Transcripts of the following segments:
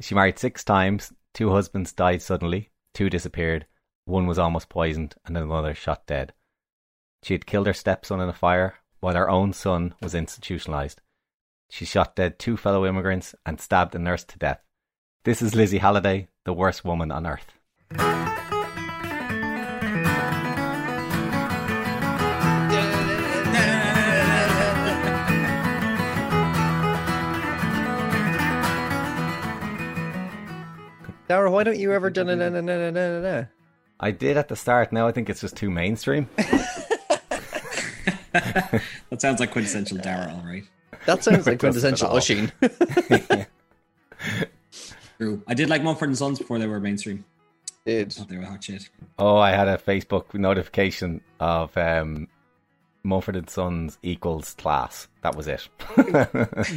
She married six times. Two husbands died suddenly. Two disappeared. One was almost poisoned, and another shot dead. She had killed her stepson in a fire, while her own son was institutionalized. She shot dead two fellow immigrants and stabbed a nurse to death. This is Lizzie Halliday, the worst woman on earth. Dara, why don't you ever done a na na na na na na? I did at the start. Now I think it's just too mainstream. that sounds like quintessential Dara, all right. That sounds like quintessential all. Usheen. True. I did like Mumford and Sons before they were mainstream. Did thought they were hot shit. Oh, I had a Facebook notification of um, Mumford and Sons equals class. That was it.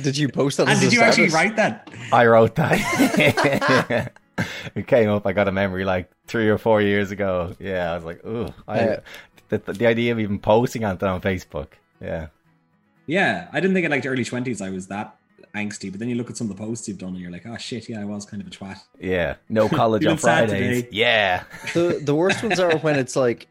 did you post that? And did a you actually write that? I wrote that. it came up. I got a memory like three or four years ago. Yeah, I was like, ooh, I, Uh, the, the idea of even posting on that on Facebook. Yeah, Yeah, I didn't think in like the early twenties I was that angsty, but then you look at some of the posts you've done and you're like, oh shit, yeah, I was kind of a twat. yeah. No college on Feeling sad Fridays. Yeah, the the worst ones are when it's like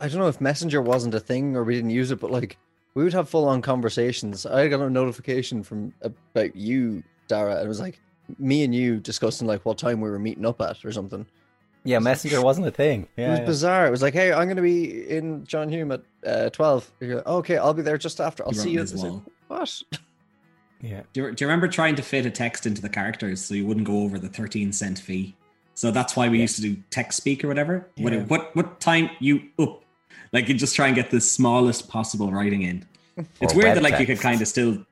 I don't know if Messenger wasn't a thing or we didn't use it, but like we would have full on conversations. I got a notification from about you, Dara, and it was like me and you discussing like what time we were meeting up at or something. yeah. Messenger wasn't a thing. it was yeah. bizarre. It was like, hey, I'm going to be in John Hume at uh, twelve. You're like, okay, I'll be there just after. I'll You see you. on At his the wall. what? yeah. Do you, do you remember trying to fit a text into the characters so you wouldn't go over the 13 cent fee? So that's why we used to do text speak or whatever. Yeah. What, what what time you up? Like you just try and get the smallest possible writing in. It's Or weird that like you could kind of still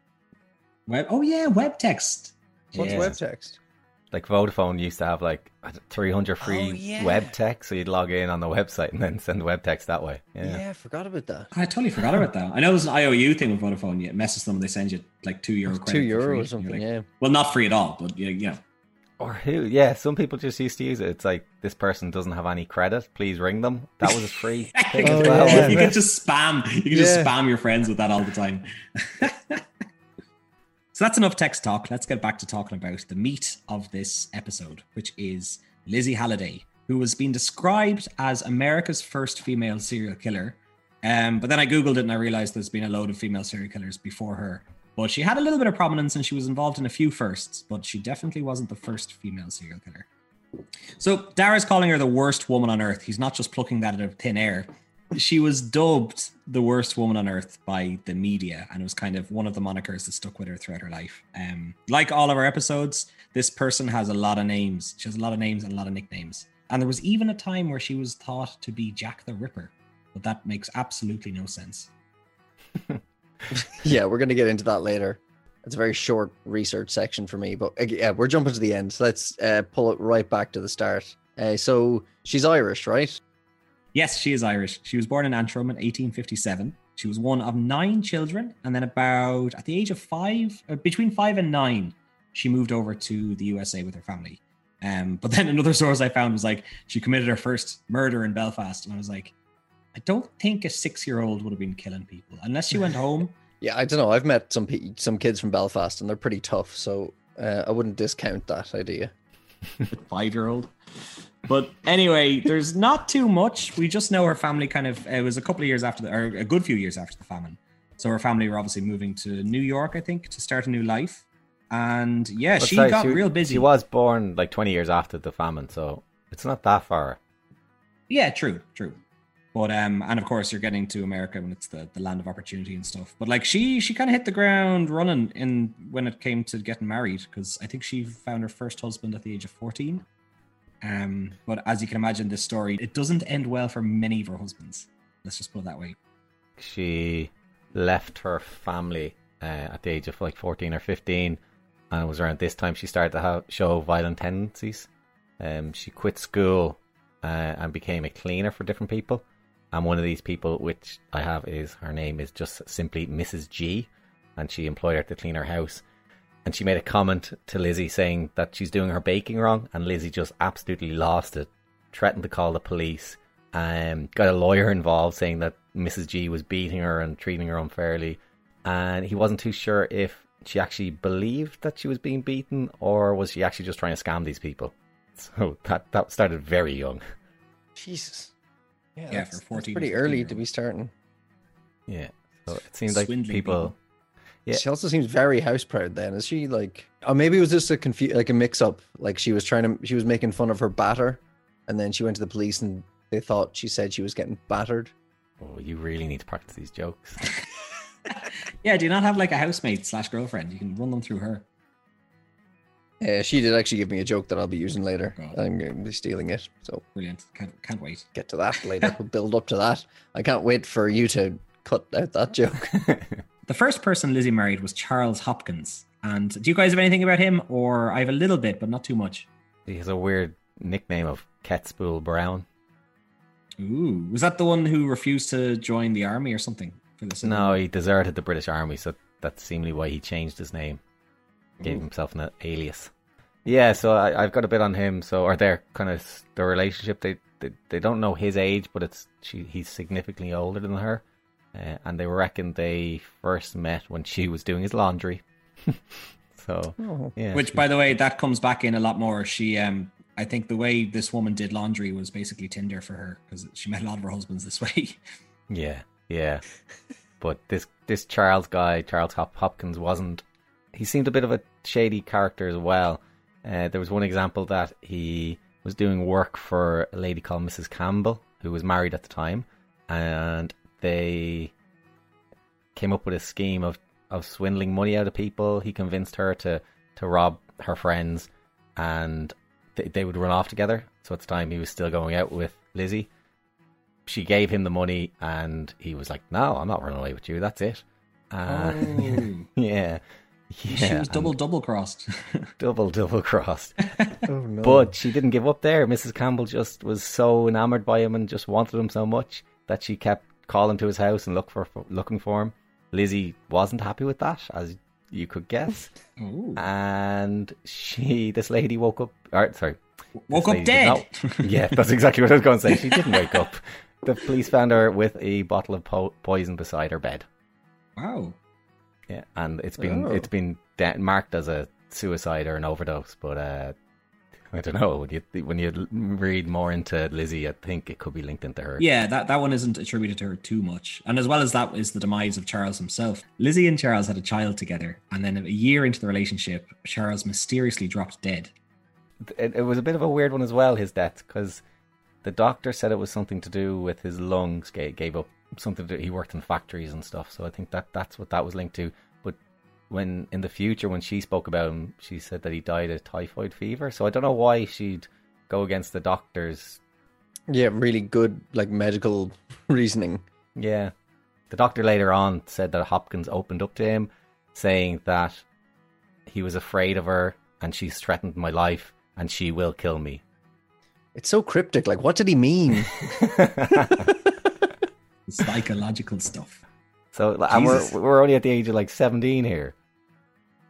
web. Oh yeah, web text. What's Yeah. web text? Like Vodafone used to have like 300 free Oh, yeah. web text, so you'd log in on the website and then send the web text that way. Yeah. Yeah, I forgot about that. I totally forgot about that. I know there's an IOU thing with Vodafone. You message them, they send you like two euro. Two credit for euro free. or something. like- yeah. Well, not free at all, but yeah, yeah. Or who? Yeah, some people just used to use it. It's like this person doesn't have any credit. Please ring them. That was a free thing Oh, as well. yeah. you it? could just spam. You could just spam your friends with that all the time. that's enough text talk. Let's get back to talking about the meat of this episode, which is Lizzie Halliday, who was being described as America's first female serial killer. Um, but then I googled it and I realized there's been a load of female serial killers before her. But she had a little bit of prominence and she was involved in a few firsts, but she definitely wasn't the first female serial killer. So Dara's calling her the worst woman on earth. He's not just plucking that out of thin air. She was dubbed the worst woman on earth by the media, and it was kind of one of the monikers that stuck with her throughout her life. Um, like all of our episodes, this person has a lot of names. She has a lot of names and a lot of nicknames. And there was even a time where she was thought to be Jack the Ripper, but that makes absolutely no sense. Yeah, we're going to get into that later. It's a very short research section for me, but uh, yeah, we're jumping to the end. So let's uh, pull it right back to the start. Uh, so she's Irish, right? Yes, she is Irish. She was born in Antrim in 1857. She was one of nine children, and then about at the age of five, uh, between five and nine, she moved over to the USA with her family. Um, but then another source I found was like she committed her first murder in Belfast, and I was like, I don't think a six-year-old would have been killing people unless she went home. Yeah, I don't know. I've met some pe- some kids from Belfast, and they're pretty tough. So uh, I wouldn't discount that idea. five-year-old. But anyway, there's not too much. We just know her family kind of. It was a couple of years after, the, or a good few years after the famine. So her family were obviously moving to New York, I think, to start a new life. And yeah, But she sorry, got real busy. She was born like 20 years after the famine, so it's not that far. Yeah, true, true. But um, and of course you're getting to America when it's the, the land of opportunity and stuff. But like she she kind of hit the ground running in when it came to getting married because I think she found her first husband at the age of fourteen. Um, but as you can imagine, this story it doesn't end well for many of her husbands. Let's just put it that way. She left her family uh, at the age of like 14 or 15, and it was around this time she started to have, show violent tendencies. Um, she quit school uh, and became a cleaner for different people. And one of these people, which I have, is her name is just simply Mrs. G, and she employed her to clean her house. And she made a comment to Lizzie saying that she's doing her baking wrong, and Lizzie just absolutely lost it, threatened to call the police, um, got a lawyer involved saying that Mrs. G was beating her and treating her unfairly, and he wasn't too sure if she actually believed that she was being beaten, or was she actually just trying to scam these people? So that that started very young. Jesus. Yeah, that's- for that's 14 pretty early to be starting. Yeah. So it seems like people. people. Yeah. She also seems very house proud. Then is she like? Or maybe it was just a confu- like a mix up. Like she was trying to, she was making fun of her batter, and then she went to the police and they thought she said she was getting battered. Oh, you really need to practice these jokes. Yeah, do you not have like a housemate slash girlfriend? You can run them through her. Uh, she did actually give me a joke that I'll be using later. God. I'm going to be stealing it, so Brilliant. Can't can't wait. get to that later. we'll build up to that. I can't wait for you to cut out that joke. The first person Lizzie married was Charles Hopkins. And do you guys have anything about him? Or I have a little bit, but not too much. he has a weird nickname of Ketspool Brown. Ooh, was that the one who refused to join the army or something for this? No, he deserted the British Army, so that's seemingly why he changed his name, gave Ooh. himself an alias. Yeah, so I, I've got a bit on him. So, or their kind of the relationship. They, they they don't know his age, but it's she. He's significantly older than her, uh, and they reckon they first met when she was doing his laundry. so Oh. yeah, Which, by the way, that comes back in a lot more. She, um, I think the way this woman did laundry was basically Tinder for her because she met a lot of her husbands this way. Yeah, yeah. but this this Charles guy, Charles Hop- Hopkins, wasn't. He seemed a bit of a shady character as well. Uh, there was one example that he was doing work for a lady called Mrs. Campbell, who was married at the time, and they came up with a scheme of, of swindling money out of people. He convinced her to, to rob her friends, and they, they would run off together. So at the time, he was still going out with Lizzie she gave him the money and he was like, No, I'm not running away with you, that's it. Uh, oh, yeah. she was double double crossed. double double crossed. Oh, no. But she didn't give up there. Mrs. Campbell just was so enamored by him and just wanted him so much that she kept calling to his house and look for, for looking for him. Lizzie wasn't happy with that, as you could guess. oh. And she this lady woke up or sorry, Woke up dead. not- yeah, that's exactly what I was going to say. She didn't wake up. The police found her with a bottle of po- poison beside her bed. Wow. Yeah, and it's been Oh. it's been de- marked as a suicide or an overdose, but uh, I don't know. When you when you read more into Lizzie, I think it could be linked into her. Yeah, that, that one isn't attributed to her too much. And as well as that is the demise of Charles himself. Lizzie and Charles had a child together, and then a year into the relationship, Charles mysteriously dropped dead. It, it was a bit of a weird one as well. His death because the doctor said it was something to do with his lungs. Gave, gave up something to he worked in factories and stuff. So I think that that's what that was linked to. But when in the future, when she spoke about him, she said that he died of typhoid fever. So I don't know why she'd go against the doctors yeah, really good like medical reasoning. Yeah. The doctor later on said that Hopkins opened up to him, saying that he was afraid of her and she's threatened my life and she will kill me. It's so cryptic. Like, what did he mean? Psychological stuff. So, and we're, we're only at the age of like 17 here.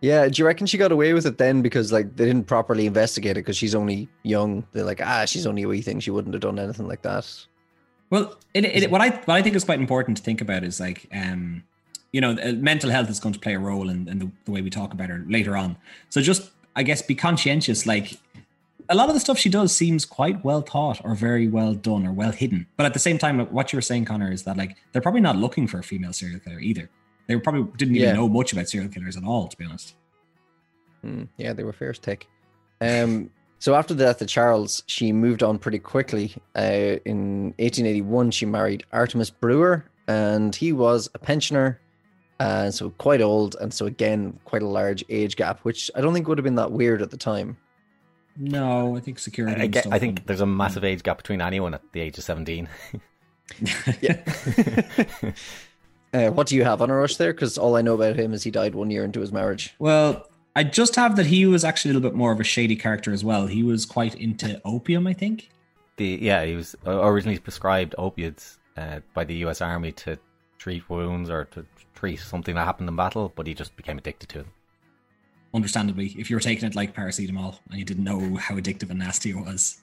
Yeah, do you reckon she got away with it then because like they didn't properly investigate it because she's only young? They're like, ah, she's only a wee thing. She wouldn't have done anything like that. Well, it, it, what I what I think is quite important to think about is like, um, you know, uh, mental health is going to play a role in, in the, the way we talk about her later on. So just, I guess, be conscientious. Like, a lot of the stuff she does seems quite well thought or very well done or well hidden. But at the same time, what you were saying, Connor, is that like they're probably not looking for a female serial killer either. They probably didn't even Yeah. know much about serial killers at all, to be honest. Hmm, yeah, they were first take. Um, so after the death of Charles, she moved on pretty quickly. Uh, in 1881, she married Artemus Brewer, and he was a pensioner, uh, so quite old, and so again, quite a large age gap, which I don't think would have been that weird at the time. No, I think security. I, and get- I think would- there's a massive age gap between anyone at the age of 17. Yeah. Uh, what do you have on a rush there? Because all I know about him is he died one year into his marriage. Well, I just have that he was actually a little bit more of a shady character as well. He was quite into opium, I think. the Yeah, he was originally prescribed opiates uh, by the US Army to treat wounds or to treat something that happened in battle, but he just became addicted to them. Understandably, if you were taking it like paracetamol and you didn't know how addictive and nasty it was.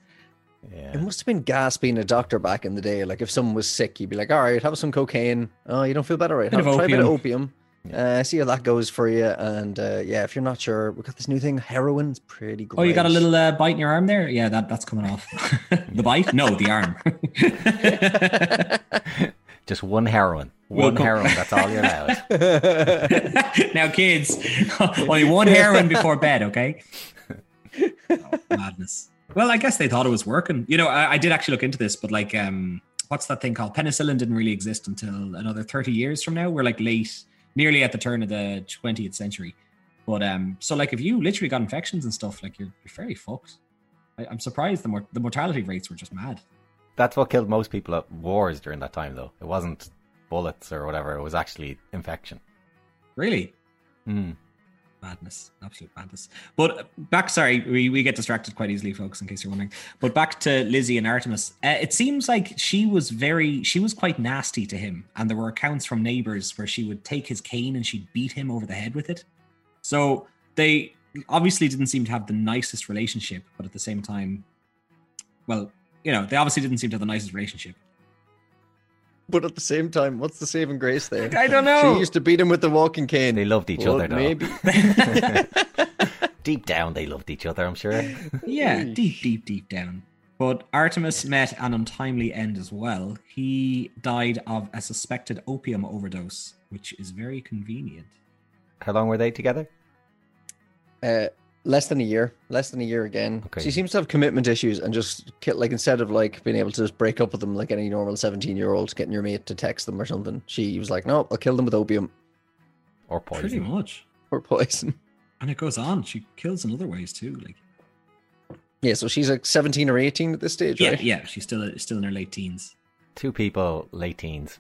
Yeah. It must have been gas being a doctor back in the day. Like if someone was sick, you'd be like, "All right, have some cocaine. Oh, you don't feel better, right? Bit Have, of try a bit of opium." opium. Uh, see how that goes for you. And uh, yeah, if you're not sure, we've got this new thing, heroin. It's pretty great. Oh, you got a little uh, bite in your arm there? Yeah, that, that's coming off. the bite? No, the arm. Just one heroin. We'll One come- heroin. That's all you're allowed. now, kids, only one heroin before bed, okay? Oh, madness. Well, I guess they thought it was working. You know, I, I did actually look into this, but like, um, what's that thing called? Penicillin didn't really exist until another 30 years from now. We're like late, nearly at the turn of the 20th century. But um, so like, if you literally got infections and stuff, like you're, you're very fucked. I, I'm surprised the mor- the mortality rates were just mad. That's what killed most people at wars during that time, though. It wasn't bullets or whatever. It was actually infection. Really, Mm. Madness absolute madness but back sorry we, we get distracted quite easily folks in case you're wondering. But back to lizzie and artemis. Uh, it seems like she was very she was quite nasty to him and there were accounts from neighbors where she would take his cane and she'd beat him over the head with it. So they obviously didn't seem to have the nicest relationship but at the same time well you know they obviously didn't seem to have the nicest relationship But at the same time, what's the saving grace there? i don't know She used to beat him with the walking cane. They loved each Well, other, though. Maybe. Deep down, they loved each other, I'm sure. Yeah, deep, deep, deep down. But Artemis met an untimely end as well. He died of a suspected opium overdose, which is very convenient. How long were they together? Uh, less than a year. Less than a year again. Okay. She seems to have commitment issues and just like instead of like being able to just break up with them like any normal seventeen-year-old, getting your mate to text them or something. She was like, "No, I'll kill them with opium Or poison? Pretty much. or poison." And it goes on. She kills in other ways too. Like Yeah, so she's like seventeen or eighteen at this stage, yeah, right? yeah. She's still still in her late teens. Two people, late teens.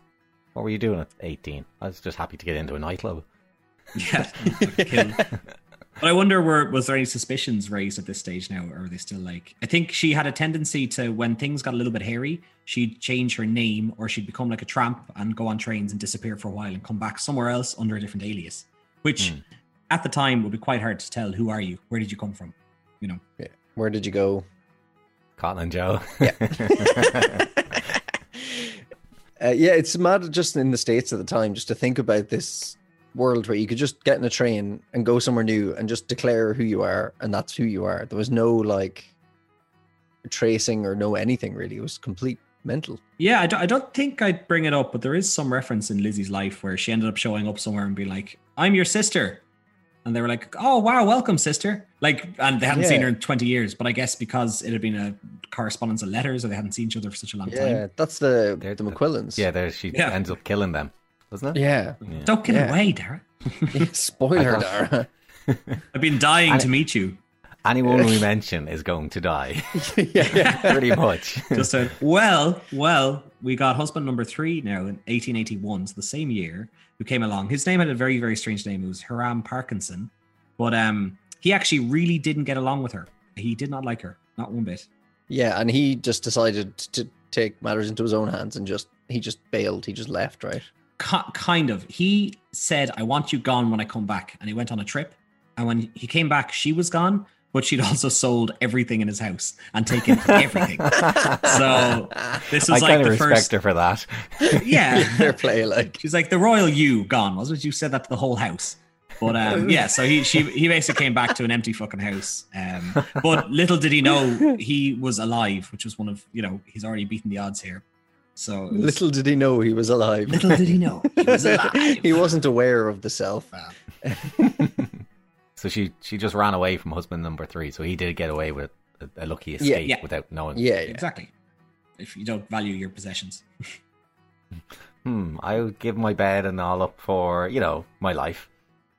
What were you doing at 18? I was just happy to get into a nightclub. Yeah. kill. But I wonder, were was there any suspicions raised at this stage now, or are they still like? I think she had a tendency to, when things got a little bit hairy, she'd change her name, or she'd become like a tramp and go on trains and disappear for a while and come back somewhere else under a different alias, which Hmm. at the time would be quite hard to tell. Who are you? Where did you come from? You know. yeah. Where did you go? Cotton-Eye Joe. Uh, yeah, it's mad just in the states at the time just to think about this world where you could just get in a train and go somewhere new and just declare who you are, and that's who you are. There was no like tracing or no anything really. It was complete mental. Yeah, I don't, I don't think I'd bring it up, but there is some reference in Lizzie's life where she ended up showing up somewhere and be like, "I'm your sister," and they were like, "Oh wow, welcome, sister!" Like, and they hadn't seen her in twenty years, but I guess because it had been a correspondence of letters, or they hadn't seen each other for such a long Yeah, time. Yeah, that's the They're the the- McQuillans. yeah, there she Yeah. ends up killing them, doesn't it? yeah. Yeah. Don't get Yeah. away, Dara. Spoiler, I Dara. I've been dying And- to meet you. Anyone we mention is going to die, yeah, yeah. pretty much. Just a, well, well, we got husband number three now in 1881, so the same year, who came along. His name had a very, very strange name. It was Hiram Parkinson, but um, he actually really didn't get along with her. He did not like her, not one bit. Yeah, and he just decided to take matters into his own hands and just he just bailed. He just left, right? Ki- kind of. He said, "I want you gone when I come back," and he went on a trip. And when he came back, she was gone, but she'd also sold everything in his house and taken everything. So this I was like kind of the respect first. her for that. Yeah, Fair play, like She's like the royal you gone, wasn't it? You said that to the whole house. But um, yeah, so he she he basically came back to an empty fucking house. Um, but little did he know he was alive, which was one of you know he's already beaten the odds here. So was- little did he know he was alive. little did he know he was alive. he wasn't aware of the self. So she she just ran away from husband number three. So he did get away with a, a lucky escape yeah. without knowing. Yeah, yeah. exactly. If you don't value your possessions, Hmm. I would give my bed and all up for you know my life.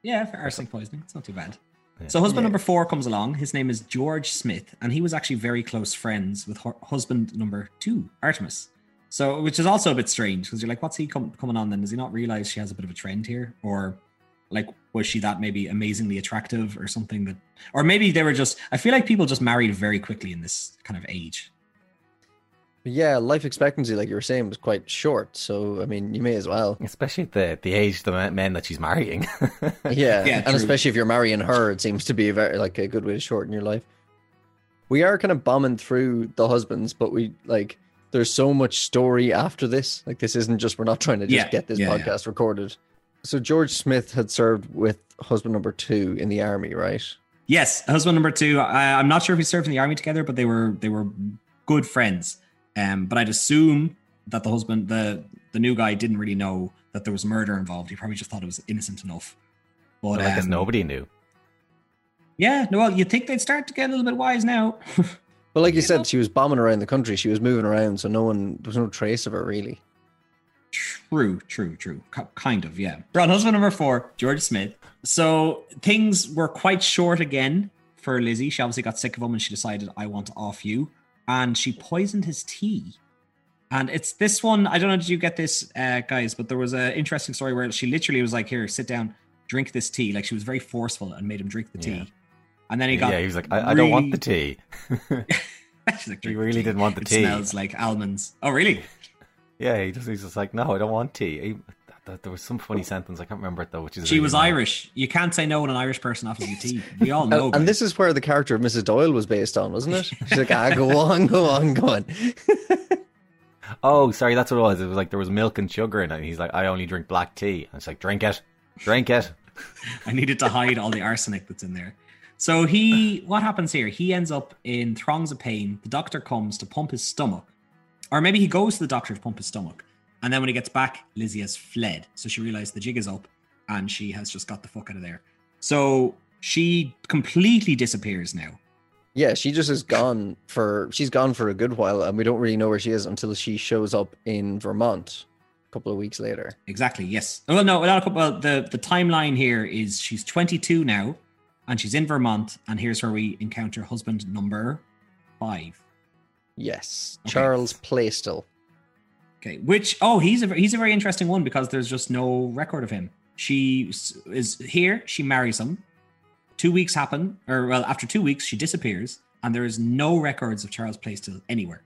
yeah, for arsenic poisoning, it's not too bad. So husband Yeah. number four comes along. His name is George Smith, and he was actually very close friends with hu- husband number two, Artemis. So, which is also a bit strange because you're like, what's he com- coming on then? Does he not realize she has a bit of a trend here, or like was she that maybe amazingly attractive or something that, or maybe they were just? I feel like people just married very quickly in this kind of age. Yeah, life expectancy, like you were saying, was quite short. So I mean, you may as well. Especially at the the age of the men- men that she's marrying. Yeah, Yeah, and true. especially if you're marrying her, it seems to be a very like a good way to shorten your life. We are kind of bombing through the husbands, but we like there's so much story after this. Like this isn't just we're not trying to just Yeah, get this yeah, yeah. podcast recorded. So George Smith had served with husband number two in the army, right? Yes, husband number two. I, I'm not sure if he served in the army together, but they were they were good friends. Um, but I'd assume that the husband, the the new guy, didn't really know that there was murder involved. He probably just thought it was innocent enough. But Well, I guess um, nobody knew. Yeah, no, well, you'd think they'd start to get a little bit wise now. But like you You said, know- she was bombing around the country. She was moving around, so no one there was no trace of her really. True, true, true. K- kind of, yeah. We're on husband number four, George Smith. So things were quite short again for Lizzie. She obviously got sick of him and she decided, I want to off you. And she poisoned his tea. And it's this one, I don't know, did you get this, uh, guys? But there was an interesting story where she literally was like, Here, sit down, drink this tea. Like she was very forceful and made him drink the tea. Yeah. And then he got. yeah, he was like, I, I don't want the tea. She's like, He really tea. didn't want the it tea. smells like almonds. Oh, really? Yeah, he just he's just like, no, I don't want tea. He, th- there was some funny sentence I can't remember it though, which is She really was annoying. Irish. You can't say no when an Irish person offers you tea. We all know. and guys. this is where the character of Mrs. Doyle was based on, wasn't it? She's like, ah, go on, go on, go on. Oh, sorry, that's what it was. It was like there was milk and sugar in it. And he's like, I only drink black tea. And it's like, drink it, drink it. I needed to hide all the arsenic that's in there. So he, what happens here? He ends up in throngs of pain. The doctor comes to pump his stomach, or maybe he goes to the doctor to pump his stomach, and then when he gets back, Lizzie has fled. So she realized the jig is up, and she has just got the fuck out of there. So she completely disappears now. Yeah, she just is gone for she's gone for a good while, and we don't really know where she is until she shows up in Vermont a couple of weeks later. Exactly. Yes. Well, no, not a couple. Well, the the timeline here is she's 22 now, and she's in Vermont, and here's where we encounter husband number five. Yes, Okay. Charles Playstel. Okay, which oh he's a he's a very interesting one because there's just no record of him. She is here. She marries him. Two weeks happen, or well, after two weeks she disappears, and there is no records of Charles Playstel anywhere.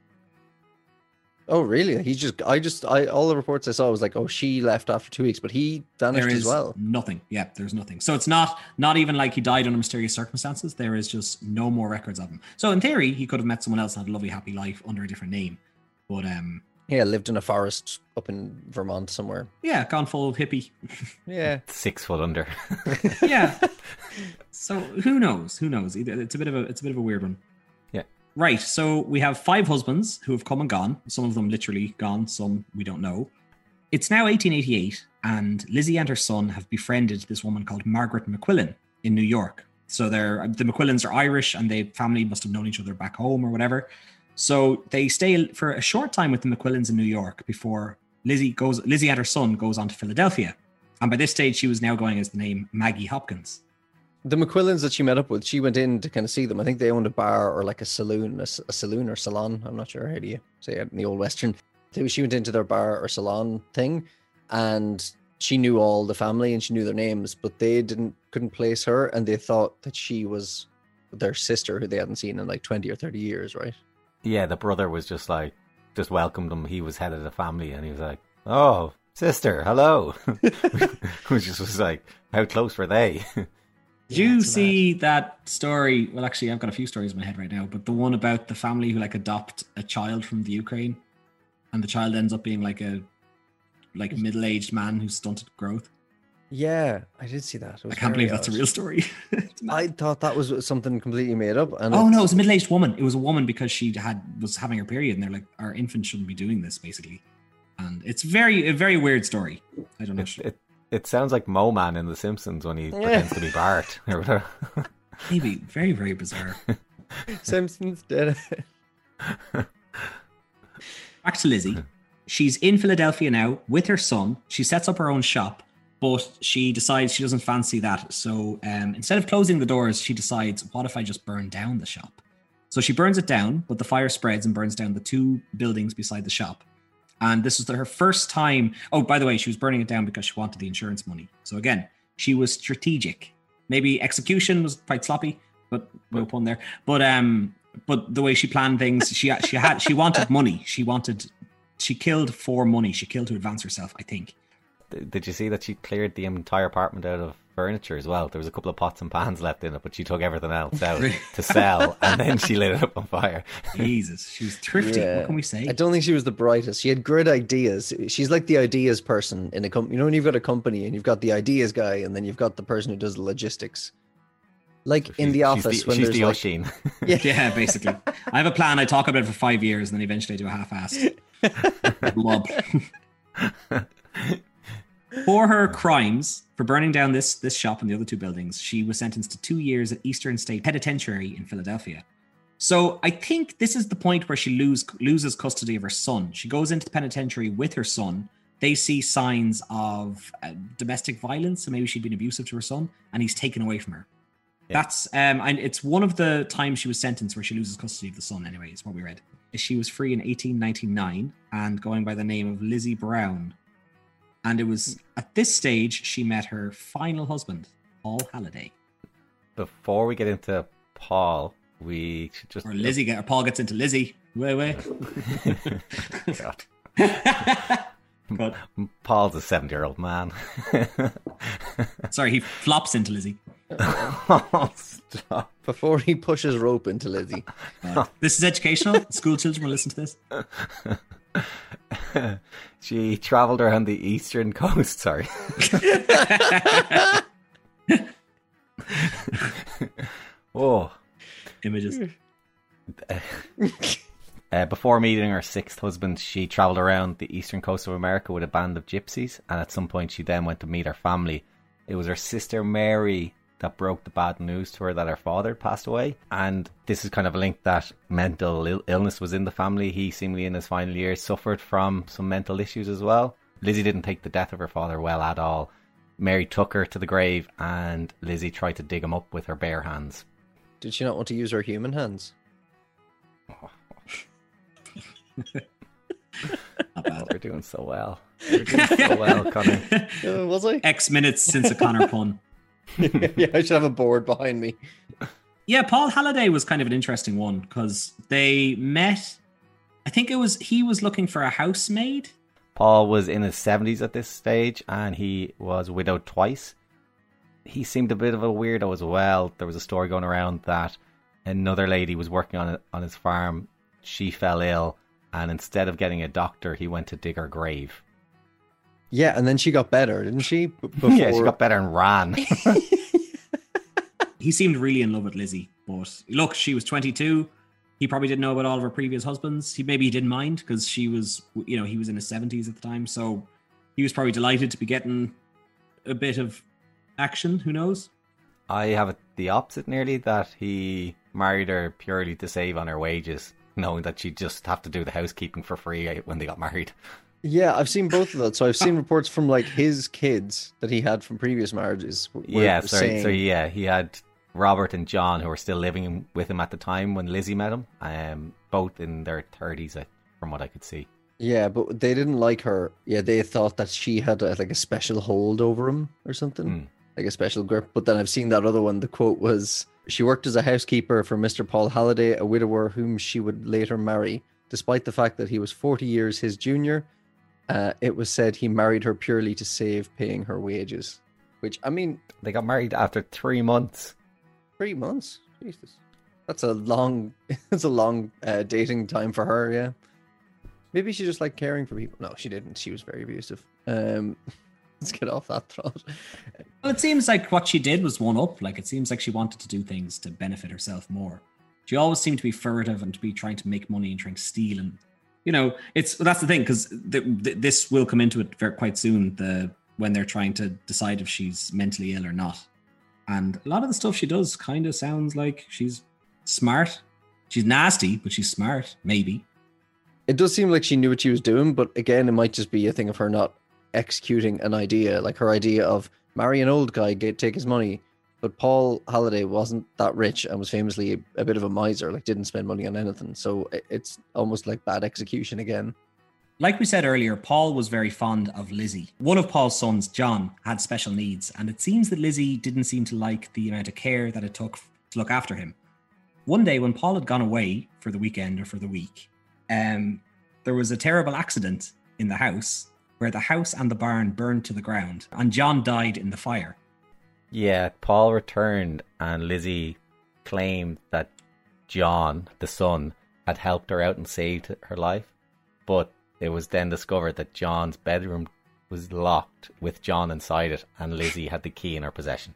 Oh, really? He just, I just, I all the reports I saw was like, oh, she left after two weeks, but he vanished There is as well. nothing. Yeah, there's nothing. So it's not not even like he died under mysterious circumstances. There is just no more records of him. So in theory, he could have met someone else and had a lovely, happy life under a different name. But um, Yeah, lived in a forest up in Vermont somewhere. yeah, gone full hippie. Yeah, Six foot under. yeah. So who knows? Who knows? Either- It's a bit of a it's a bit of a weird one. Right. So we have five husbands who have come and gone. Some of them literally gone. Some we don't know. It's now 1888, and Lizzie and her son have befriended this woman called Margaret McQuillan in New York. So they're the McQuillans are Irish, and they family must have known each other back home or whatever. So they stay for a short time with the McQuillans in New York before Lizzie goes. Lizzie and her son goes on to Philadelphia, and by this stage she was now going as the name Maggie Hopkins. The McQuillans that she met up with, she went in to kind of see them. I think they owned a bar or like a saloon, a saloon or salon. I'm not sure how do you say it in the old western. She went into their bar or salon thing, and she knew all the family and she knew their names, but they didn't couldn't place her, and they thought that she was their sister who they hadn't seen in like 20 or 30 years, right? yeah, the brother was just like, just welcomed him. He was head of the family, and he was like, "Oh, sister, hello." Which just was like, how close were they? Did you it's see that story? Well, actually, I've got a few stories in my head right now, but the one about the family who like adopt a child from the Ukraine, and the child ends up being like a like middle-aged man who's stunted growth. Yeah, I did see that. I can't very believe that's a real story. I thought that was something completely made up. And oh it- no, it was a middle-aged woman. It was a woman because she had was having her period, and they're like, our infant shouldn't be doing this, basically. And it's very a very weird story. I don't know. it, it, it sounds like Mo Man in The Simpsons when he pretends to be Bart. or whatever. Maybe very very bizarre. Simpsons did it. Back to Lizzie. She's in Philadelphia now with her son. She sets up her own shop, but she decides she doesn't fancy that. So um, instead of closing the doors, she decides, what if I just burn down the shop? So she burns it down, but the fire spreads and burns down the two buildings beside the shop. And this was her first time. Oh, by the way, she was burning it down because she wanted the insurance money. So again, she was strategic. Maybe execution was quite sloppy, but no pun there. But um, but the way she planned things, she she had she wanted money. She wanted she killed for money. She killed to advance herself. I think. Did you see that she cleared the entire apartment out of furniture as well? There was a couple of pots and pans left in it, but she took everything else out to sell, and then she lit it up on fire. Jesus, she was thrifty. Yeah. What can we say? I don't think she was the brightest. She had great ideas. She's like the ideas person in a company. You know, when you've got a company and you've got the ideas guy, and then you've got the person who does the logistics. Like in the office she's the, when she's there's the like, Oshin. yeah, Yeah, basically. I have a plan. I talk about it for five years, and then eventually I do a half-assed lob. For her crimes for burning down this this shop and the other two buildings, she was sentenced to two years at Eastern State Penitentiary in Philadelphia. So I think this is the point where she lose, loses custody of her son. She goes into the penitentiary with her son. They see signs of uh, domestic violence, so maybe she'd been abusive to her son, and he's taken away from her. Yeah. That's um, and it's one of the times she was sentenced where she loses custody of the son. Anyway, is what we read. She was free in 1899 and going by the name of Lizzie Brown. And it was at this stage she met her final husband, Paul Halliday. Before we get into Paul, we should just Or Lizzie get or Paul gets into Lizzie. Wait, wait. God. Good. Paul's a seventy-year-old man. Sorry, he flops into Lizzie. oh, stop. before he pushes rope into Lizzie. God. This is educational. School children will listen to this. She travelled around the eastern coast. Sorry. oh, Images. Uh, before meeting her sixth husband, she travelled around the eastern coast of America with a band of gypsies, and at some point, she then went to meet her family. It was her sister Mary that broke the bad news to her that her father passed away, and this is kind of a link that mental Ill- illness was in the family. He, seemingly in his final years, suffered from some mental issues as well. Lizzie didn't take the death of her father well at all. Mary took her to the grave, and Lizzie tried to dig him up with her bare hands. Did she not want to use her human hands? Not bad. We're doing so well. We're doing so well, Connor. Uh, was I? X minutes since a Connor pun. yeah, I should have a board behind me. Yeah, Paul Halliday was kind of an interesting one because they met. I think it was he was looking for a housemaid. Paul was in his 70s at this stage and he was widowed twice. He seemed a bit of a weirdo as well. There was a story going around that another lady was working on on his farm. She fell ill and instead of getting a doctor, he went to dig her grave. Yeah, and then she got better, didn't she? B- Yeah, she got better and ran. He seemed really in love with Lizzie, but look, she was 22. He probably didn't know about all of her previous husbands. He maybe he didn't mind because she was, you know, he was in his 70s at the time, so he was probably delighted to be getting a bit of action. Who knows? I have it the opposite nearly that he married her purely to save on her wages, knowing that she'd just have to do the housekeeping for free eh, when they got married. Yeah, I've seen both of that. So I've seen reports from like his kids that he had from previous marriages. Yeah, sorry. saying- So yeah, he had Robert and John who were still living with him at the time when Lizzie met him. Um, both in their thirties, from what I could see. Yeah, but they didn't like her. Yeah, they thought that she had a, like a special hold over him or something, Hmm. like a special grip. But then I've seen that other one. The quote was, "She worked as a housekeeper for Mr. Paul Halliday, a widower whom she would later marry, despite the fact that he was forty years his junior." Uh, it was said he married her purely to save paying her wages. Which I mean, They got married after three months. three months. Jesus, that's a long. That's a long uh, dating time for her. Yeah. Maybe she just liked caring for people. No, she didn't. She was very abusive. Um, let's get off that thought. Well, it seems like what she did was one up. Like it seems like she wanted to do things to benefit herself more. She always seemed to be furtive and to be trying to make money and trying to steal. And you know, it's that's the thing because th- th- this will come into it very, quite soon. The when they're trying to decide if she's mentally ill or not. And a lot of the stuff she does kind of sounds like she's smart. She's nasty, but she's smart. Maybe. It does seem like she knew what she was doing, but again, it might just be a thing of her not executing an idea, like her idea of marry an old guy, get take his money. But Paul Halliday wasn't that rich and was famously a, bit of a miser, like didn't spend money on anything. So it's almost like bad execution again. Like we said earlier, Paul was very fond of Lizzie. One of Paul's sons, John, had special needs, and it seems that Lizzie didn't seem to like the amount of care that it took to look after him. One day, when Paul had gone away for the weekend or for the week, um, there was a terrible accident in the house, where the house and the barn burned to the ground, and John died in the fire. Yeah, Paul returned, and Lizzie claimed that John, the son, had helped her out and saved her life. But it was then discovered that John's bedroom was locked with John inside it, and Lizzie had the key in her possession.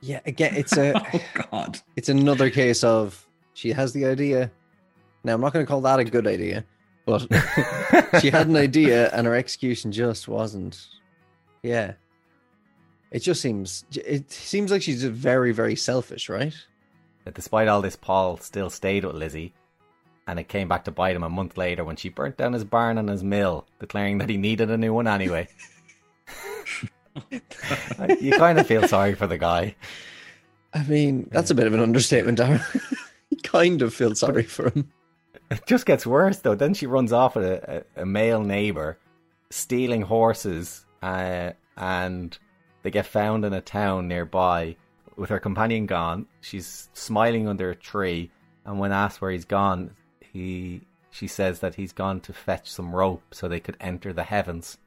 Yeah, again, it's a oh God! it's another case of she has the idea. Now I'm not going to call that a good idea, but she had an idea and her execution just wasn't. Yeah, it just seems it seems like she's very very selfish, right? That despite all this, Paul still stayed with Lizzie, and it came back to bite him a month later when she burnt down his barn and his mill, declaring that he needed a new one anyway. you kind of feel sorry for the guy. I mean, that's a bit of an understatement, Darren. you kind of feel sorry for him. It just gets worse though. Then she runs off with a, a, a male neighbor, stealing horses, uh, and they get found in a town nearby with her companion gone. She's smiling under a tree, and when asked where he's gone, he she says that he's gone to fetch some rope so they could enter the heavens.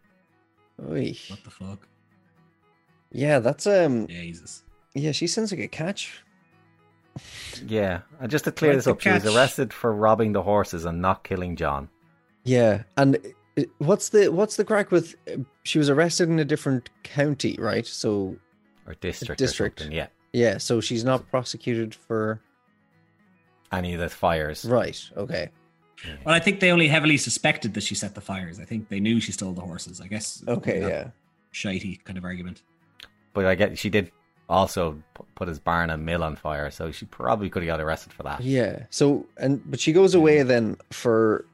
Oy. What the fuck? Yeah, that's um. Jesus. Yeah, she sounds like a catch. Yeah, and just to clear Like this the up, she was arrested for robbing the horses and not killing John. Yeah, and what's the what's the crack with? uh, She was arrested in a different county, right? So Or district, district. or yeah. yeah, so she's not prosecuted for. Any of the fires. Right. Okay. Well, I think they only heavily suspected that she set the fires. I think they knew she stole the horses. I guess. Okay. Yeah. Shitey kind of argument. But I get she did also put his barn and mill on fire, so she probably could have got arrested for that. Yeah. So and but she goes away then for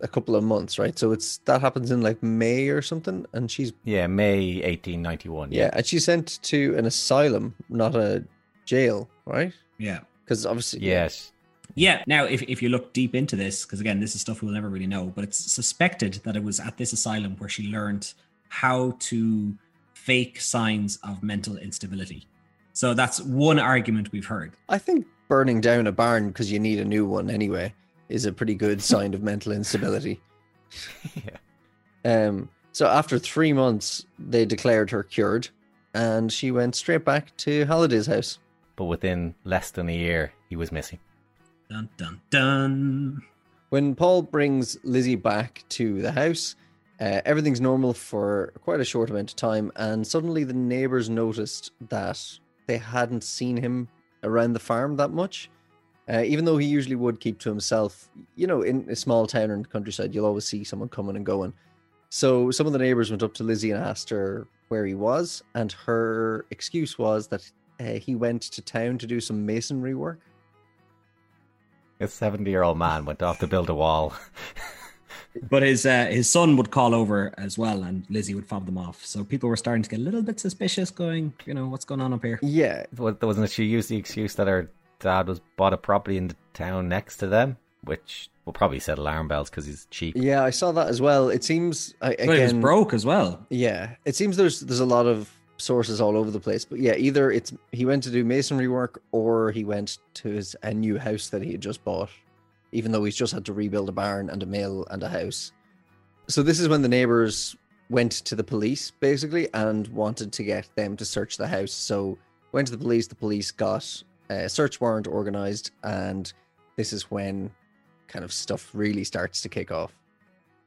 a couple of months, right? So it's that happens in like May or something, and she's Yeah, May 1891. yeah, and she's sent to an asylum, not a jail, right? Yeah. Because obviously, Yes. Yeah. Now, if, if you look deep into this, because again, this is stuff we'll never really know, but it's suspected that it was at this asylum where she learned how to fake signs of mental instability. So that's one argument we've heard. I think burning down a barn because you need a new one anyway is a pretty good sign of mental instability. yeah. Um, so after three months, they declared her cured, and she went straight back to Halliday's house. But within less than a year, he was missing. Dun dun dun. When Paul brings Lizzie back to the house, uh, everything's normal for quite a short amount of time, and suddenly the neighbors noticed that they hadn't seen him around the farm that much. Uh, even though he usually would keep to himself, you know, in a small town or in the countryside, you'll always see someone coming and going. So some of the neighbors went up to Lizzie and asked her where he was, and her excuse was that uh, he went to town to do some masonry work. A 70 year old man went off to build a wall. But his uh, his son would call over as well, and Lizzie would fob them off. So people were starting to get a little bit suspicious, going, you know, what's going on up here? Yeah, Wa- Wasn't it she used the excuse that her dad was bought a property in the town next to them, which will probably set alarm bells because he's cheap. yeah, I saw that as well. It seems I, But he was broke as well. Yeah, it seems there's there's a lot of sources all over the place, but yeah, either it's he went to do masonry work or he went to his a new house that he had just bought, even though he's just had to rebuild a barn and a mill and a house. So this is when the neighbors went to the police basically and wanted to get them to search the house. So went to the police. The police got a search warrant organized, and this is when kind of stuff really starts to kick off.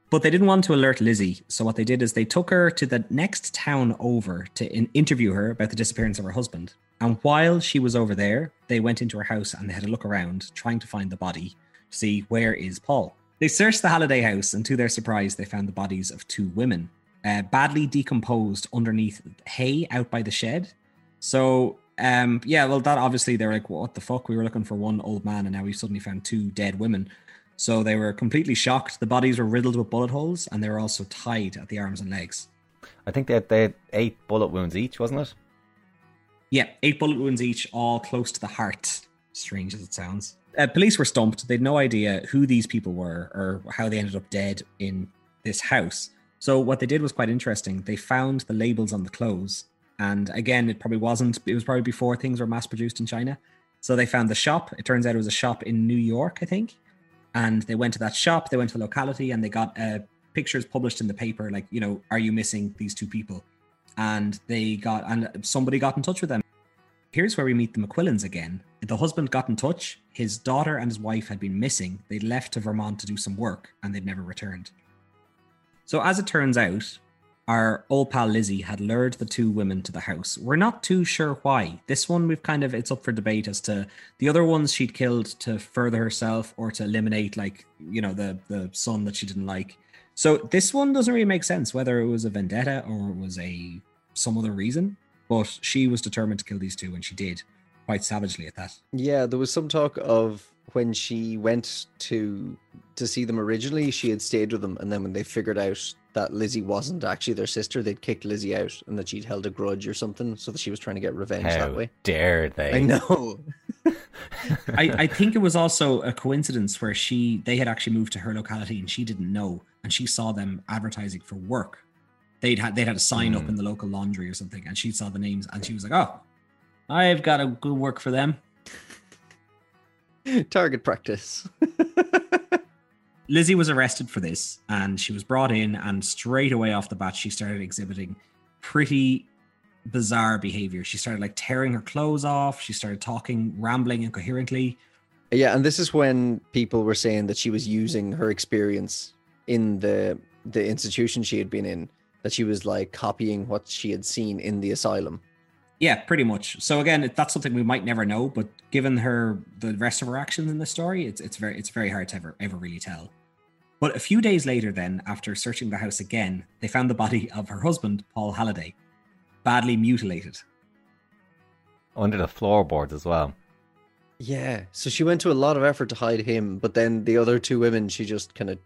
But they didn't want to alert Lizzie. So what they did is they took her to the next town over to in- interview her about the disappearance of her husband. And while she was over there, they went into her house and they had a look around, trying to find the body to see where is Paul. They searched the Halliday house, and to their surprise, they found the bodies of two women, uh, badly decomposed underneath hay out by the shed. So, um, yeah, well, that obviously they're like, what the fuck? We were looking for one old man, and now we've suddenly found two dead women. So they were completely shocked. The bodies were riddled with bullet holes, and they were also tied at the arms and legs. I think they had, they had eight bullet wounds each, wasn't it? Yeah, eight bullet wounds each, all close to the heart. Strange as it sounds. Uh, police were stumped. They had no idea who these people were or how they ended up dead in this house. So what they did was quite interesting. They found the labels on the clothes, and again, it probably wasn't. It was probably before things were mass produced in China. So they found the shop. It turns out it was a shop in New York, I think. And they went to that shop. They went to the locality, and they got a pictures published in the paper, like you know, are you missing these two people? And they got and somebody got in touch with them. Here's where we meet the McQuillans again. The husband got in touch. His daughter and his wife had been missing. They'd left to Vermont to do some work and they'd never returned. So, as it turns out, our old pal Lizzie had lured the two women to the house. We're not too sure why. This one, we've kind of, it's up for debate as to the other ones she'd killed to further herself or to eliminate, like, you know, the, the son that she didn't like. So, this one doesn't really make sense whether it was a vendetta or it was a some other reason. But she was determined to kill these two, and she did quite savagely at that. Yeah, there was some talk of when she went to to see them originally, she had stayed with them, and then when they figured out that Lizzie wasn't actually their sister, they'd kicked Lizzie out, and that she'd held a grudge or something, so that she was trying to get revenge How that way. dare they? I know. I, I think it was also a coincidence where she they had actually moved to her locality and she didn't know, and she saw them advertising for work. They'd had they'd had a sign up Hmm. in the local laundry or something, and she saw the names and she was like, "Oh, I've got a good work for them." Target practice. Lizzie was arrested for this and she was brought in and straight away off the bat she started exhibiting pretty bizarre behavior. She started like tearing her clothes off, she started talking rambling incoherently. Yeah, and this is when people were saying that she was using her experience in the the institution she had been in, that she was like copying what she had seen in the asylum. Yeah, pretty much. So again, that's something we might never know, but given her the rest of her actions in the story, it's it's very it's very hard to ever ever really tell. But a few days later, then, after searching the house again, they found the body of her husband, Paul Halliday, badly mutilated. Oh, under the floorboards as well. Yeah, so she went to a lot of effort to hide him, but then the other two women, she just kind of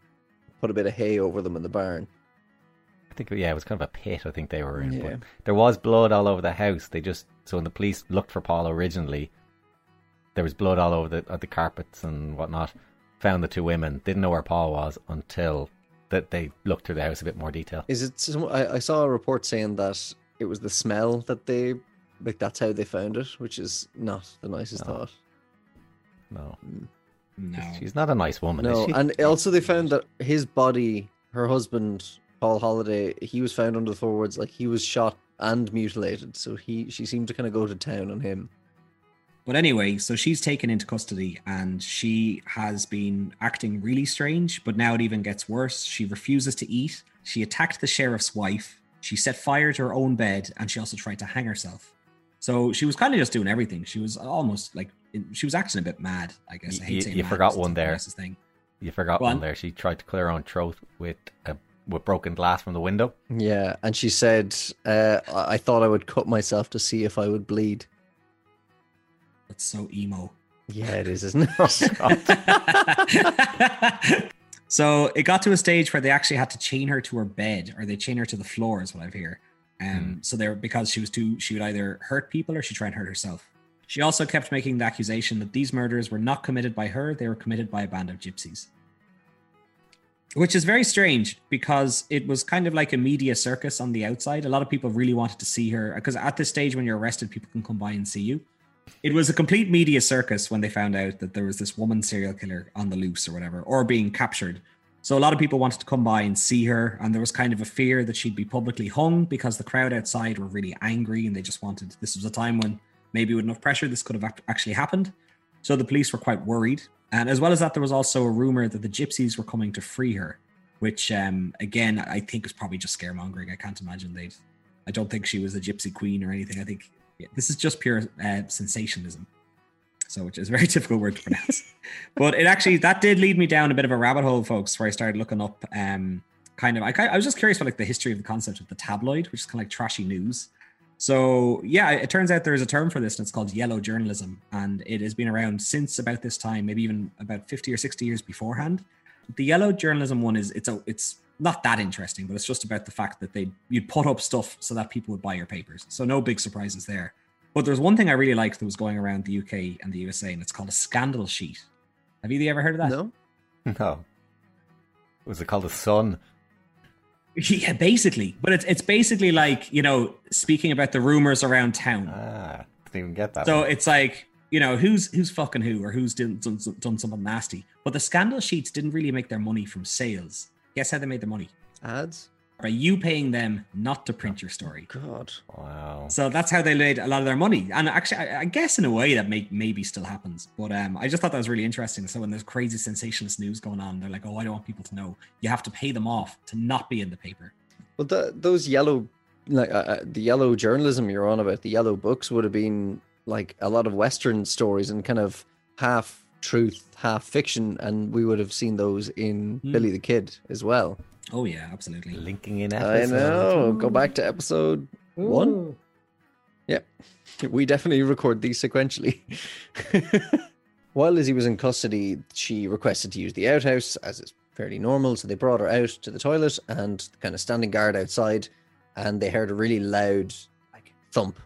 put a bit of hay over them in the barn. I think yeah, it was kind of a pit. I think they were in, Yeah. but there was blood all over the house. They just so when the police looked for Paul originally, there was blood all over the the carpets and whatnot. Found the two women. Didn't know where Paul was until that they looked through the house a bit more detail. Is it? Some, I, I saw a report saying that it was the smell that they like. That's how they found it, which is not the nicest No. thought. No, mm. No. she's not a nice woman. No, is she? and also they found that his body, her husband Paul Halliday, he was found under the floorboards, like he was shot and mutilated. So he, she seemed to kind of go to town on him. But anyway, so she's taken into custody and she has been acting really strange, but now it even gets worse. She refuses to eat. She attacked the sheriff's wife. She set fire to her own bed and she also tried to hang herself. So she was kind of just doing everything. She was almost like she was acting a bit mad, I guess. I hate You- saying you mad forgot 'cause it's one there. Thing. you forgot Go one there. She tried to clear her own throat with a with broken glass from the window. Yeah, and she said, uh, "I I thought I would cut myself to see if I would bleed." That's so emo. Yeah, it is, isn't it? so it got to a stage where they actually had to chain her to her bed or they chain her to the floor is what I've heard. Um, so they're because she was too she would either hurt people or she'd try and hurt herself. She also kept making the accusation that these murders were not committed by her, they were committed by a band of gypsies. Which is very strange because it was kind of like a media circus on the outside. A lot of people really wanted to see her because at this stage when you're arrested, people can come by and see you. It was a complete media circus when they found out that there was this woman serial killer on the loose or whatever, or being captured. So a lot of people wanted to come by and see her, and there was kind of a fear that she'd be publicly hung because the crowd outside were really angry and they just wanted. This was a time when maybe with enough pressure this could have actually happened. So the police were quite worried, and as well as that, there was also a rumor that the gypsies were coming to free her, which um, again I think was probably just scaremongering. I can't imagine they'd. I don't think she was a gypsy queen or anything. I think this is just pure uh, sensationalism. So, which is a very difficult word to pronounce. but it actually that did lead me down a bit of a rabbit hole, folks, where I started looking up um kind of I, I was just curious about like the history of the concept of the tabloid, which is kind of like trashy news. So yeah, it turns out there's a term for this, and it's called yellow journalism, and it has been around since about this time, maybe even about 50 or 60 years beforehand. The yellow journalism one is it's a it's not that interesting, but it's just about the fact that they you'd put up stuff so that people would buy your papers. So no big surprises there. But there's one thing I really liked that was going around the UK and the USA, and it's called a scandal sheet. Have you ever heard of that? no. No, was it called the Sun? Yeah, basically. But it's it's basically like, you know, speaking about the rumors around town. Ah, didn't even get that. So one. it's like, you know, who's who's fucking who or who's done, done, done something nasty. But the scandal sheets didn't really make their money from sales. Guess how they made the money? Ads. By you paying them not to print your story. God. Wow. So that's how they made a lot of their money. And actually, I, I guess in a way that may, maybe still happens. But um, I just thought that was really interesting. So when there's crazy sensationalist news going on, they're like, oh, I don't want people to know. You have to pay them off to not be in the paper. Well, the, those yellow, like uh, uh, the yellow journalism you're on about, the yellow books would have been like a lot of Western stories and kind of half truth, half fiction, and we would have seen those in Hmm. Billy the Kid as well. Oh, yeah, absolutely. Linking in episode. I episodes. know. Go back to episode one. Yeah, we definitely record these sequentially. While Lizzie was in custody, she requested to use the outhouse, as is fairly normal. So they brought her out to the toilet and kind of standing guard outside, and they heard a really loud like thump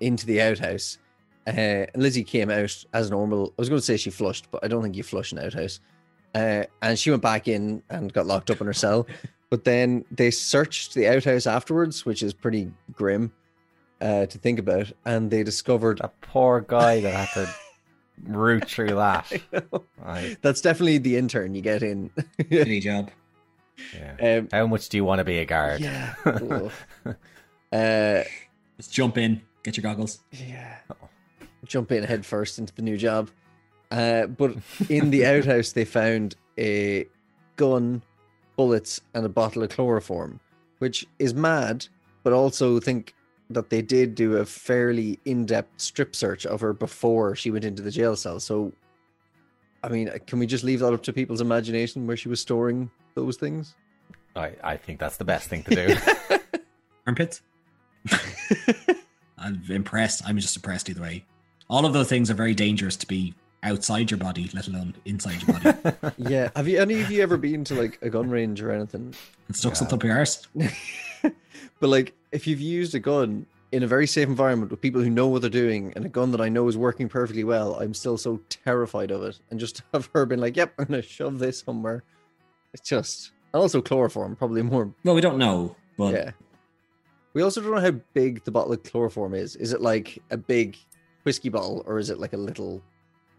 into the outhouse. Uh, Lizzie came out as normal. I was going to say she flushed, but I don't think you flush an outhouse. Uh, and she went back in and got locked up in her cell. But then they searched the outhouse afterwards, which is pretty grim uh, to think about. And they discovered a poor guy that had to root through that. Right. that's definitely the intern you get in. Any job. Yeah. um, How much do you want to be a guard? yeah. Ugh. uh, Just jump in, get your goggles. yeah. Jump in head first into the new job. Uh, but in the outhouse, they found a gun, bullets, and a bottle of chloroform, which is mad, but also think that they did do a fairly in depth strip search of her before she went into the jail cell. So, I mean, can we just leave that up to people's imagination where she was storing those things? I, I think that's the best thing to do. Armpits? I'm impressed. I'm just impressed either way. All of those things are very dangerous to be outside your body, let alone inside your body. yeah. Have you any of you ever been to like a gun range or anything? and stuck something up your arse. but like, if you've used a gun in a very safe environment with people who know what they're doing and a gun that I know is working perfectly well, I'm still so terrified of it. And just have her been like, "Yep, I'm gonna shove this somewhere," it's just. And also chloroform, probably more. Well, we don't know, but yeah. We also don't know how big the bottle of chloroform is. Is it like a big whiskey bottle, or is it like a little,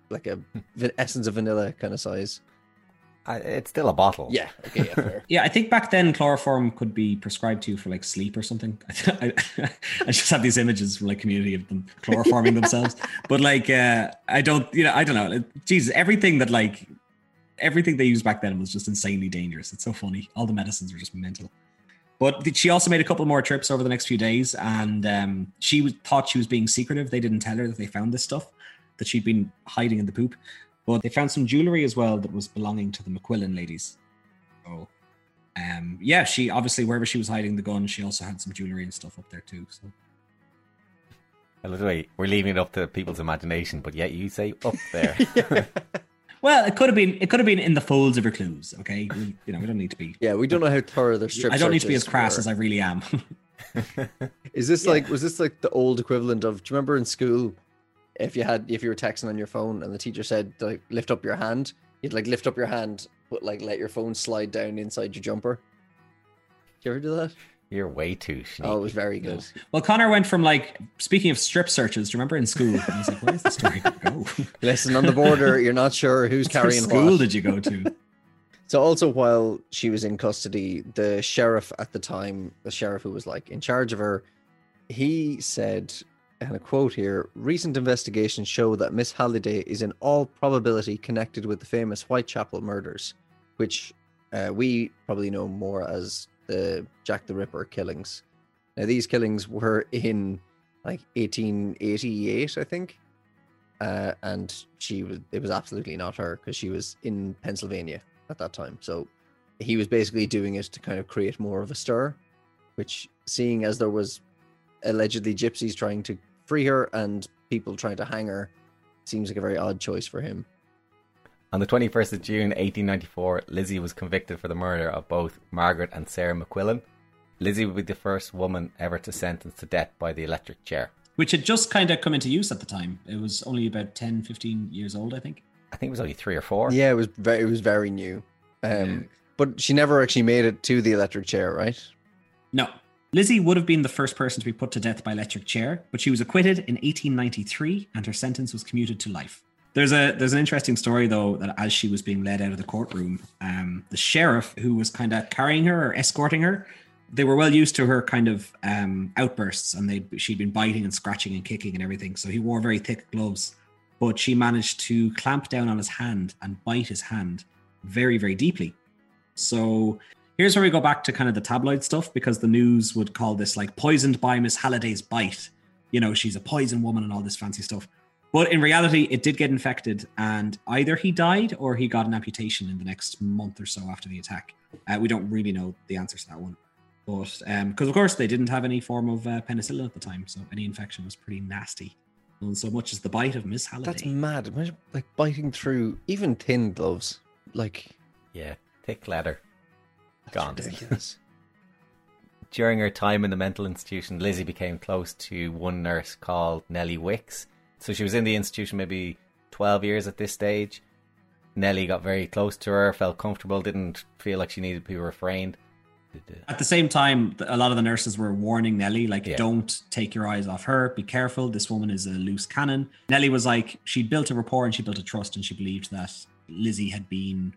like a va- essence of vanilla kind of size? I, it's still a bottle. Yeah. Okay. Yeah. Fair. yeah, I think back then chloroform could be prescribed to you for like sleep or something. I, I just have these images from like community of them chloroforming themselves. But like, uh, I don't, you know, I don't know. Jesus, everything that like, everything they used back then was just insanely dangerous. It's so funny. All the medicines were just mental. But she also made a couple more trips over the next few days, and um, she was, thought she was being secretive. They didn't tell her that they found this stuff that she'd been hiding in the poop. But they found some jewelry as well that was belonging to the McQuillan ladies. So, um, yeah, she obviously wherever she was hiding the gun, she also had some jewelry and stuff up there too. So I love the way we're leaving it up to people's imagination, but yet you say up there. Well, it could have been. It could have been in the folds of her clues. Okay, we, you know, we don't need to be. Yeah, we don't know how thorough their strip. I don't need to be as crass were. as I really am. Is this like was this like the old equivalent of? Do you remember in school, if you had if you were texting on your phone and the teacher said like lift up your hand, you'd like lift up your hand, but like let your phone slide down inside your jumper. Did you ever do that? You're way too sneaky. Oh, it was very good. well, Connor went from like speaking of strip searches. Do you remember in school? I was like, "Where's the story go? Listen, on the border, you're not sure who's What carrying school what. did you go to? So also while she was in custody, the sheriff at the time, the sheriff who was like in charge of her, he said, and a quote here, recent investigations show that Miss Halliday is in all probability connected with the famous Whitechapel murders, which uh, we probably know more as the Jack the Ripper killings. Now these killings were in like 1888, I think. Uh, and she was it was absolutely not her because she was in Pennsylvania at that time. So he was basically doing it to kind of create more of a stir, which seeing as there was allegedly gypsies trying to free her and people trying to hang her, seems like a very odd choice for him. On the 21st of June 1894, Lizzie was convicted for the murder of both Margaret and Sarah McQuillan. Lizzie would be the first woman ever to sentence to death by the electric chair. Which had just kind of come into use at the time. It was only about 10, 15 years old, I think. I think it was only three or four. Yeah, it was very it was very new. Um but she never actually made it to the electric chair, right? No. Lizzie would have been the first person to be put to death by electric chair, but she was acquitted in 1893 and her sentence was commuted to life. There's a there's an interesting story though that as she was being led out of the courtroom, um, the sheriff who was kind of carrying her or escorting her, they were well used to her kind of um, outbursts, and they she'd been biting and scratching and kicking and everything. So he wore very thick gloves, but she managed to clamp down on his hand and bite his hand very very deeply. So here's where we go back to kind of the tabloid stuff because the news would call this like poisoned by Miss Halliday's bite. You know, she's a poison woman and all this fancy stuff. But in reality, it did get infected, and either he died or he got an amputation in the next month or so after the attack. Uh, we don't really know the answer to that one. But because, um, of course, they didn't have any form of uh, penicillin at the time, so any infection was pretty nasty. And so much as the bite of Miss Halliday. That's mad. Imagine like biting through even thin gloves. Like Yeah, thick leather. that's Gone. ridiculous. During her time in the mental institution, Lizzie became close to one nurse called Nellie Wicks. So she was in the institution maybe 12 years at this stage. Nellie got very close to her, felt comfortable, didn't feel like she needed to be refrained. At the same time, a lot of the nurses were warning Nellie, like, Yeah. don't take your eyes off her. Be careful. This woman is a loose cannon. Nellie was like, she built a rapport and she built a trust, and she believed that Lizzie had been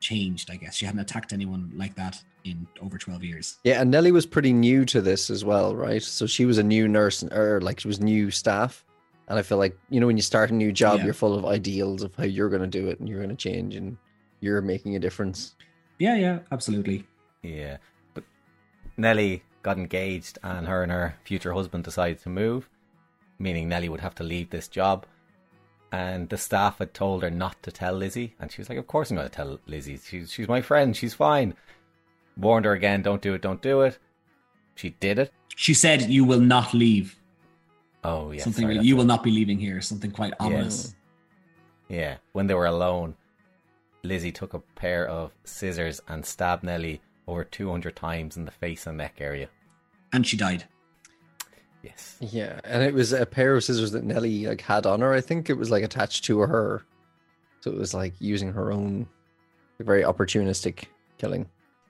changed, I guess. She hadn't attacked anyone like that in over 12 years. Yeah, and Nellie was pretty new to this as well, right? So she was a new nurse, or like she was new staff. And I feel like you know when you start a new job, Yeah. you're full of ideals of how you're going to do it, and you're going to change, and you're making a difference. Yeah, yeah, absolutely. Yeah. But Nellie got engaged and her and her future husband decided to move, meaning Nellie would have to leave this job. And the staff had told her not to tell Lizzie, and she was like, Of course I'm gonna tell Lizzie. She's she's my friend, she's fine. Warned her again, don't do it, don't do it. She did it. She said, You will not leave. Oh yeah. something sorry, you that's will not be leaving here. Something quite ominous. Yeah. When they were alone, Lizzie took a pair of scissors and stabbed Nellie over two hundred times in the face and neck area. And she died. Yes. Yeah, and it was a pair of scissors that Nellie like had on her. I think it was like attached to her, so it was like using her own very opportunistic killing.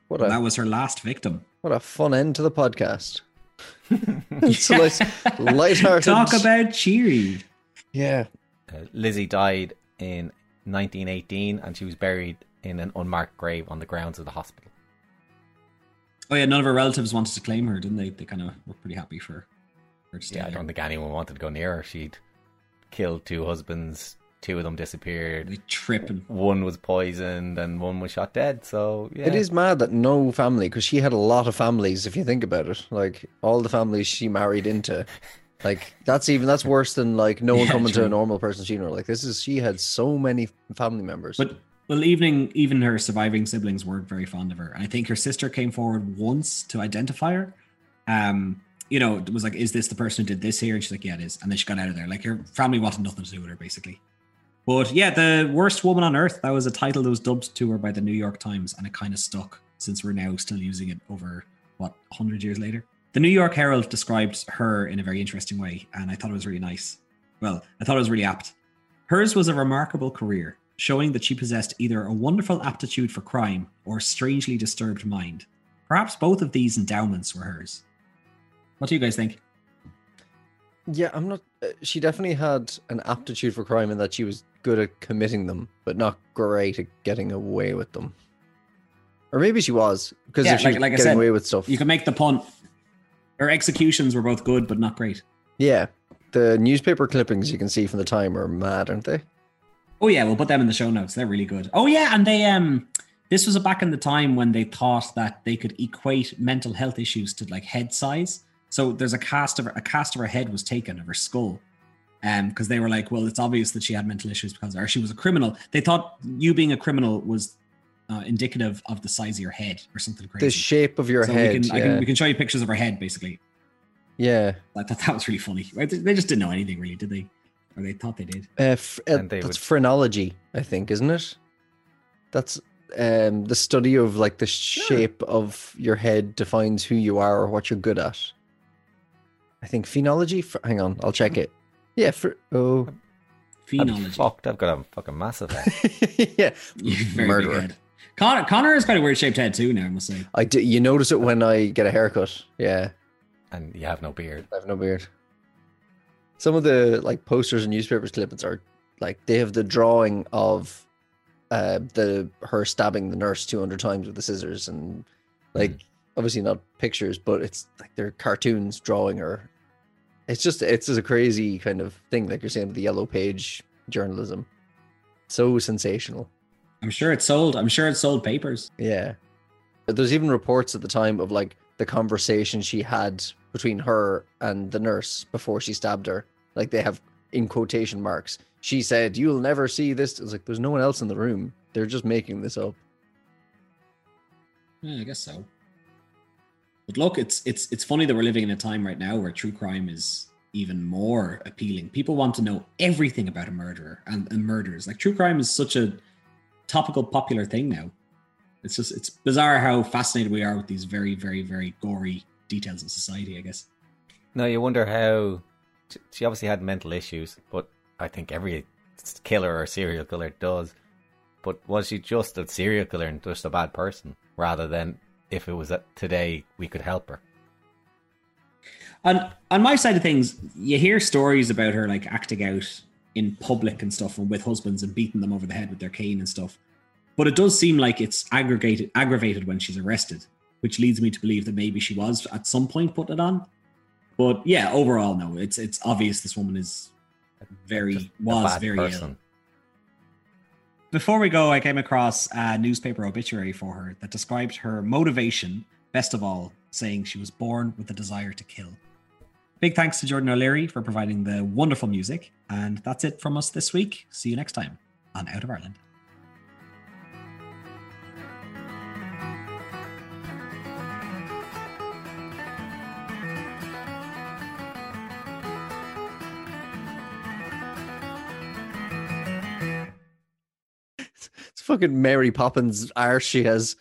What a that was her last victim. what a fun end to the podcast. it's a nice, lighthearted. Talk about cheery. yeah. Uh, Lizzie died in 1918 and she was buried in an unmarked grave on the grounds of the hospital. Oh yeah, none of her relatives wanted to claim her, didn't they? They kind of were pretty happy for her to stay Yeah, I don't think anyone wanted to go near her. She'd killed two husbands, two of them disappeared. They trip and One was poisoned and one was shot dead. So, yeah. It is mad that no family, because she had a lot of families. If you think about it, like all the families she married into, like that's even that's worse than like no one Yeah, coming to a normal person's funeral. Like this is she had so many family members. But well, evening even her surviving siblings weren't very fond of her, and I think her sister came forward once to identify her. Um, you know, it was like, "Is this the person who did this here?" And she's like, "Yeah, it is." And then she got out of there. Like her family wanted nothing to do with her, basically. But yeah, the worst woman on earth. That was a title that was dubbed to her by the New York Times, and it kind of stuck since we're now still using it over what hundred years later. The New York Herald described her in a very interesting way, and I thought it was really nice. Well, I thought it was really apt. Hers was a remarkable career, showing that she possessed either a wonderful aptitude for crime or a strangely disturbed mind. Perhaps both of these endowments were hers. What do you guys think? Yeah, I'm not. Uh, she definitely had an aptitude for crime in that she was good at committing them, but not great at getting away with them. Or maybe she was because Yeah, if she like- was like getting said, away with stuff. You can make the pun. Her executions were both good but not great. Yeah, the newspaper clippings you can see from the time are mad, aren't they? Oh yeah, we'll put them in the show notes. They're really good. Oh yeah, and they um this was back in the time when they thought that they could equate mental health issues to like head size. So there's a cast of her, a cast of her head was taken of her skull. Um, because they were like, well, it's obvious that she had mental issues because or she was a criminal. They thought you being a criminal was uh, indicative of the size of your head or something crazy. The shape of your so head. we can, I yeah. can we can show you pictures of her head basically. yeah. I thought that was really funny. They they just didn't know anything really, did they? Or they thought they did. Uh, f- uh, they that's would- phrenology, I think, isn't it? That's um, the study of like the shape of your head defines who you are or what you're good at. I think phenology. Ph- hang on, I'll check it. Yeah. For, oh, I'm Phenology. fucked. I've got a fucking massive head. yeah. Very Murderer. big. Connor, Connor has quite a weird shaped head too. Now I must say. I do. You notice it when I get a haircut. Yeah, and you have no beard. I have no beard. Some of the like posters and newspapers clippings are like they have the drawing of uh the her stabbing the nurse 200 times with the scissors and like obviously not pictures but it's like they're cartoons drawing her it's just it's just a crazy kind of thing like you're saying with the yellow page journalism so sensational I'm sure it sold. I'm sure it sold papers. yeah there's even reports at the time of like the conversation she had between her and the nurse before she stabbed her like they have in quotation marks she said you'll never see this it's like there's no one else in the room they're just making this up Yeah, I guess so. But look, it's it's it's funny that we're living in a time right now where true crime is even more appealing. People want to know everything about a murderer and, and murders. Like true crime is such a topical, popular thing now. It's just it's bizarre how fascinated we are with these very, very, very gory details of society. I guess. No, you wonder how. she- She obviously had mental issues, but I think every killer or serial killer does. But was she just a serial killer and just a bad person, rather than if it was that today we could help her? on on my side of things, you hear stories about her like acting out in public and stuff, and with husbands and beating them over the head with their cane and stuff. But it does seem like it's aggregated aggravated when she's arrested, which leads me to believe that maybe she was at some point putting it on. But yeah, overall, no, it's it's obvious this woman is very was very ill. Before we go, I came across a newspaper obituary for her that described her motivation, best of all, saying she was born with a desire to kill. Big thanks to Jordan O'Leary for providing the wonderful music. And that's it from us this week. See you next time on Out of Ireland. Fucking mary poppins arse she has